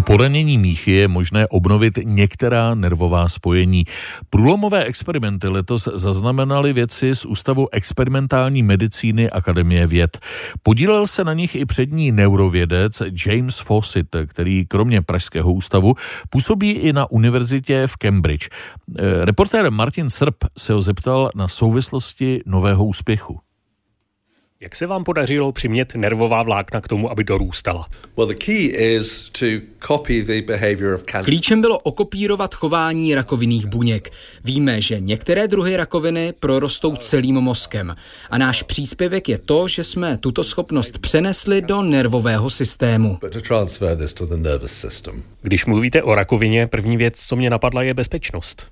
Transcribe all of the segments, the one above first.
Po poranění míchy je možné obnovit některá nervová spojení. Průlomové experimenty letos zaznamenali věci z Ústavu experimentální medicíny Akademie věd. Podílel se na nich i přední neurovědec James Fawcett, který kromě Pražského ústavu působí i na univerzitě v Cambridge. Eh, reportér Martin Srb se ho zeptal na souvislosti nového úspěchu. Jak se vám podařilo přimět nervová vlákna k tomu, aby dorůstala? Klíčem bylo okopírovat chování rakovinných buněk. Víme, že některé druhy rakoviny prorostou celým mozkem. A náš příspěvek je to, že jsme tuto schopnost přenesli do nervového systému. Když mluvíte o rakovině, první věc, co mě napadla, je bezpečnost.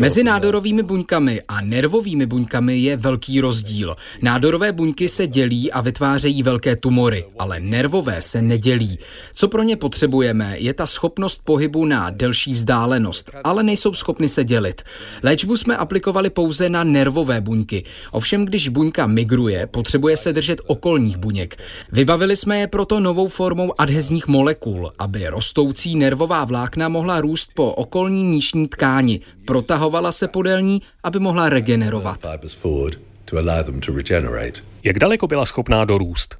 Mezi nádorovými buňkami a nervovými buňkami je velký rozdíl. Nádorové buňky se dělí a vytvářejí velké tumory, ale nervové se nedělí. Co pro ně potřebujeme, je ta schopnost pohybu na delší vzdálenost, ale nejsou schopny se dělit. Léčbu jsme aplikovali pouze na nervové buňky. Ovšem, když buňka migruje, potřebuje se držet okolních buněk. Vybavili jsme je proto novou formou adhezních molekul, aby rostoucí nervová vlákna mohla růst po okolní nížní tkáni, protahovala se podél ní, aby mohla regenerovat to allow them to regenerate. Jak daleko byla schopná dorůst?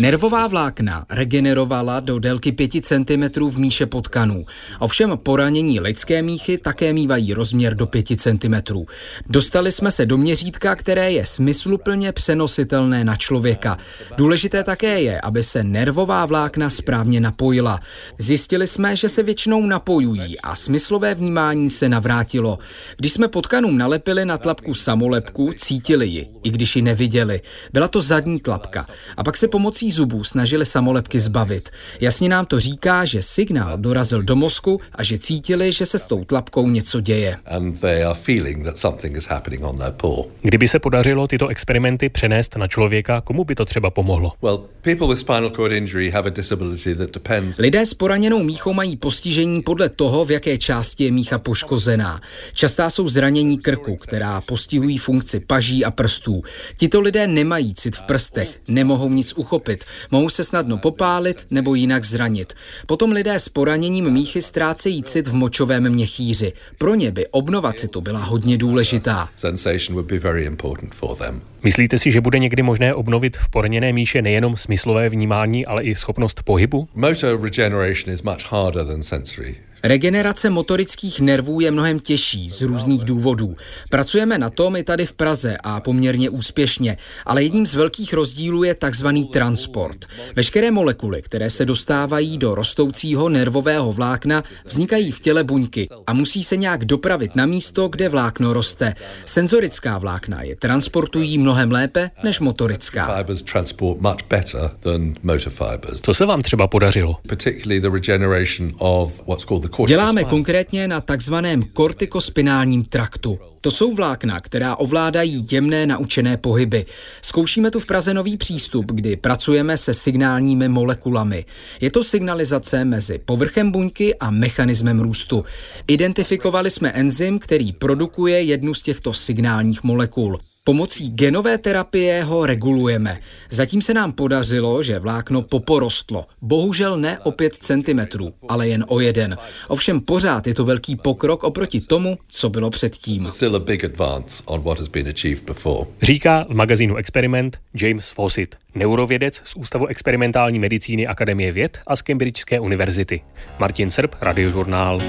Nervová vlákna regenerovala do délky 5 cm v míše potkanů. Ovšem poranění lidské míchy také mývají rozměr do 5 cm. Dostali jsme se do měřítka, které je smysluplně přenositelné na člověka. Důležité také je, aby se nervová vlákna správně napojila. Zjistili jsme, že se většinou napojují a smyslové vnímání se navrátilo. Když jsme potkanům nalepili na tlapku samolepku, cítili ji, i když ji neviděli. Byla to zadní tlapka. A pak se pomocí zubů snažili samolepky zbavit. Jasně nám to říká, že signál dorazil do mozku a že cítili, že se s tou tlapkou něco děje. Kdyby se podařilo tyto experimenty přenést na člověka, komu by to třeba pomohlo? Lidé s poraněnou míchou mají postižení podle toho, v jaké části je mícha poškozená. Častá jsou zranění krku, která postihují funkci paží a prstů. Tito lidé nemají cit v prstech, nemohou nic uchopit, mohou se snadno popálit nebo jinak zranit. Potom lidé s poraněním míchy ztrácejí cit v močovém měchýři. Pro ně by obnova citu byla hodně důležitá. Myslíte si, že bude někdy možné obnovit v poraněné míše nejenom smyslové vnímání, ale i schopnost pohybu? Motor regeneration is much harder than sensory. Regenerace motorických nervů je mnohem těžší z různých důvodů. Pracujeme na tom i tady v Praze a poměrně úspěšně, ale jedním z velkých rozdílů je takzvaný transport. Veškeré molekuly, které se dostávají do rostoucího nervového vlákna, vznikají v těle buňky a musí se nějak dopravit na místo, kde vlákno roste. Senzorická vlákna je transportují mnohem lépe než motorická. Co se vám třeba podařilo? Děláme konkrétně na takzvaném kortikospinálním traktu. To jsou vlákna, která ovládají jemné naučené pohyby. Zkoušíme tu v Praze nový přístup, kdy pracujeme se signálními molekulami. Je to signalizace mezi povrchem buňky a mechanismem růstu. Identifikovali jsme enzym, který produkuje jednu z těchto signálních molekul. Pomocí genové terapie ho regulujeme. Zatím se nám podařilo, že vlákno poporostlo. Bohužel ne o 5 cm, ale jen o jeden. Ovšem pořád je to velký pokrok oproti tomu, co bylo předtím. Říká v magazínu Experiment James Fawcett, neurovědec z Ústavu experimentální medicíny Akademie věd a z Cambridgeské univerzity. Martin Srb, Radiožurnál.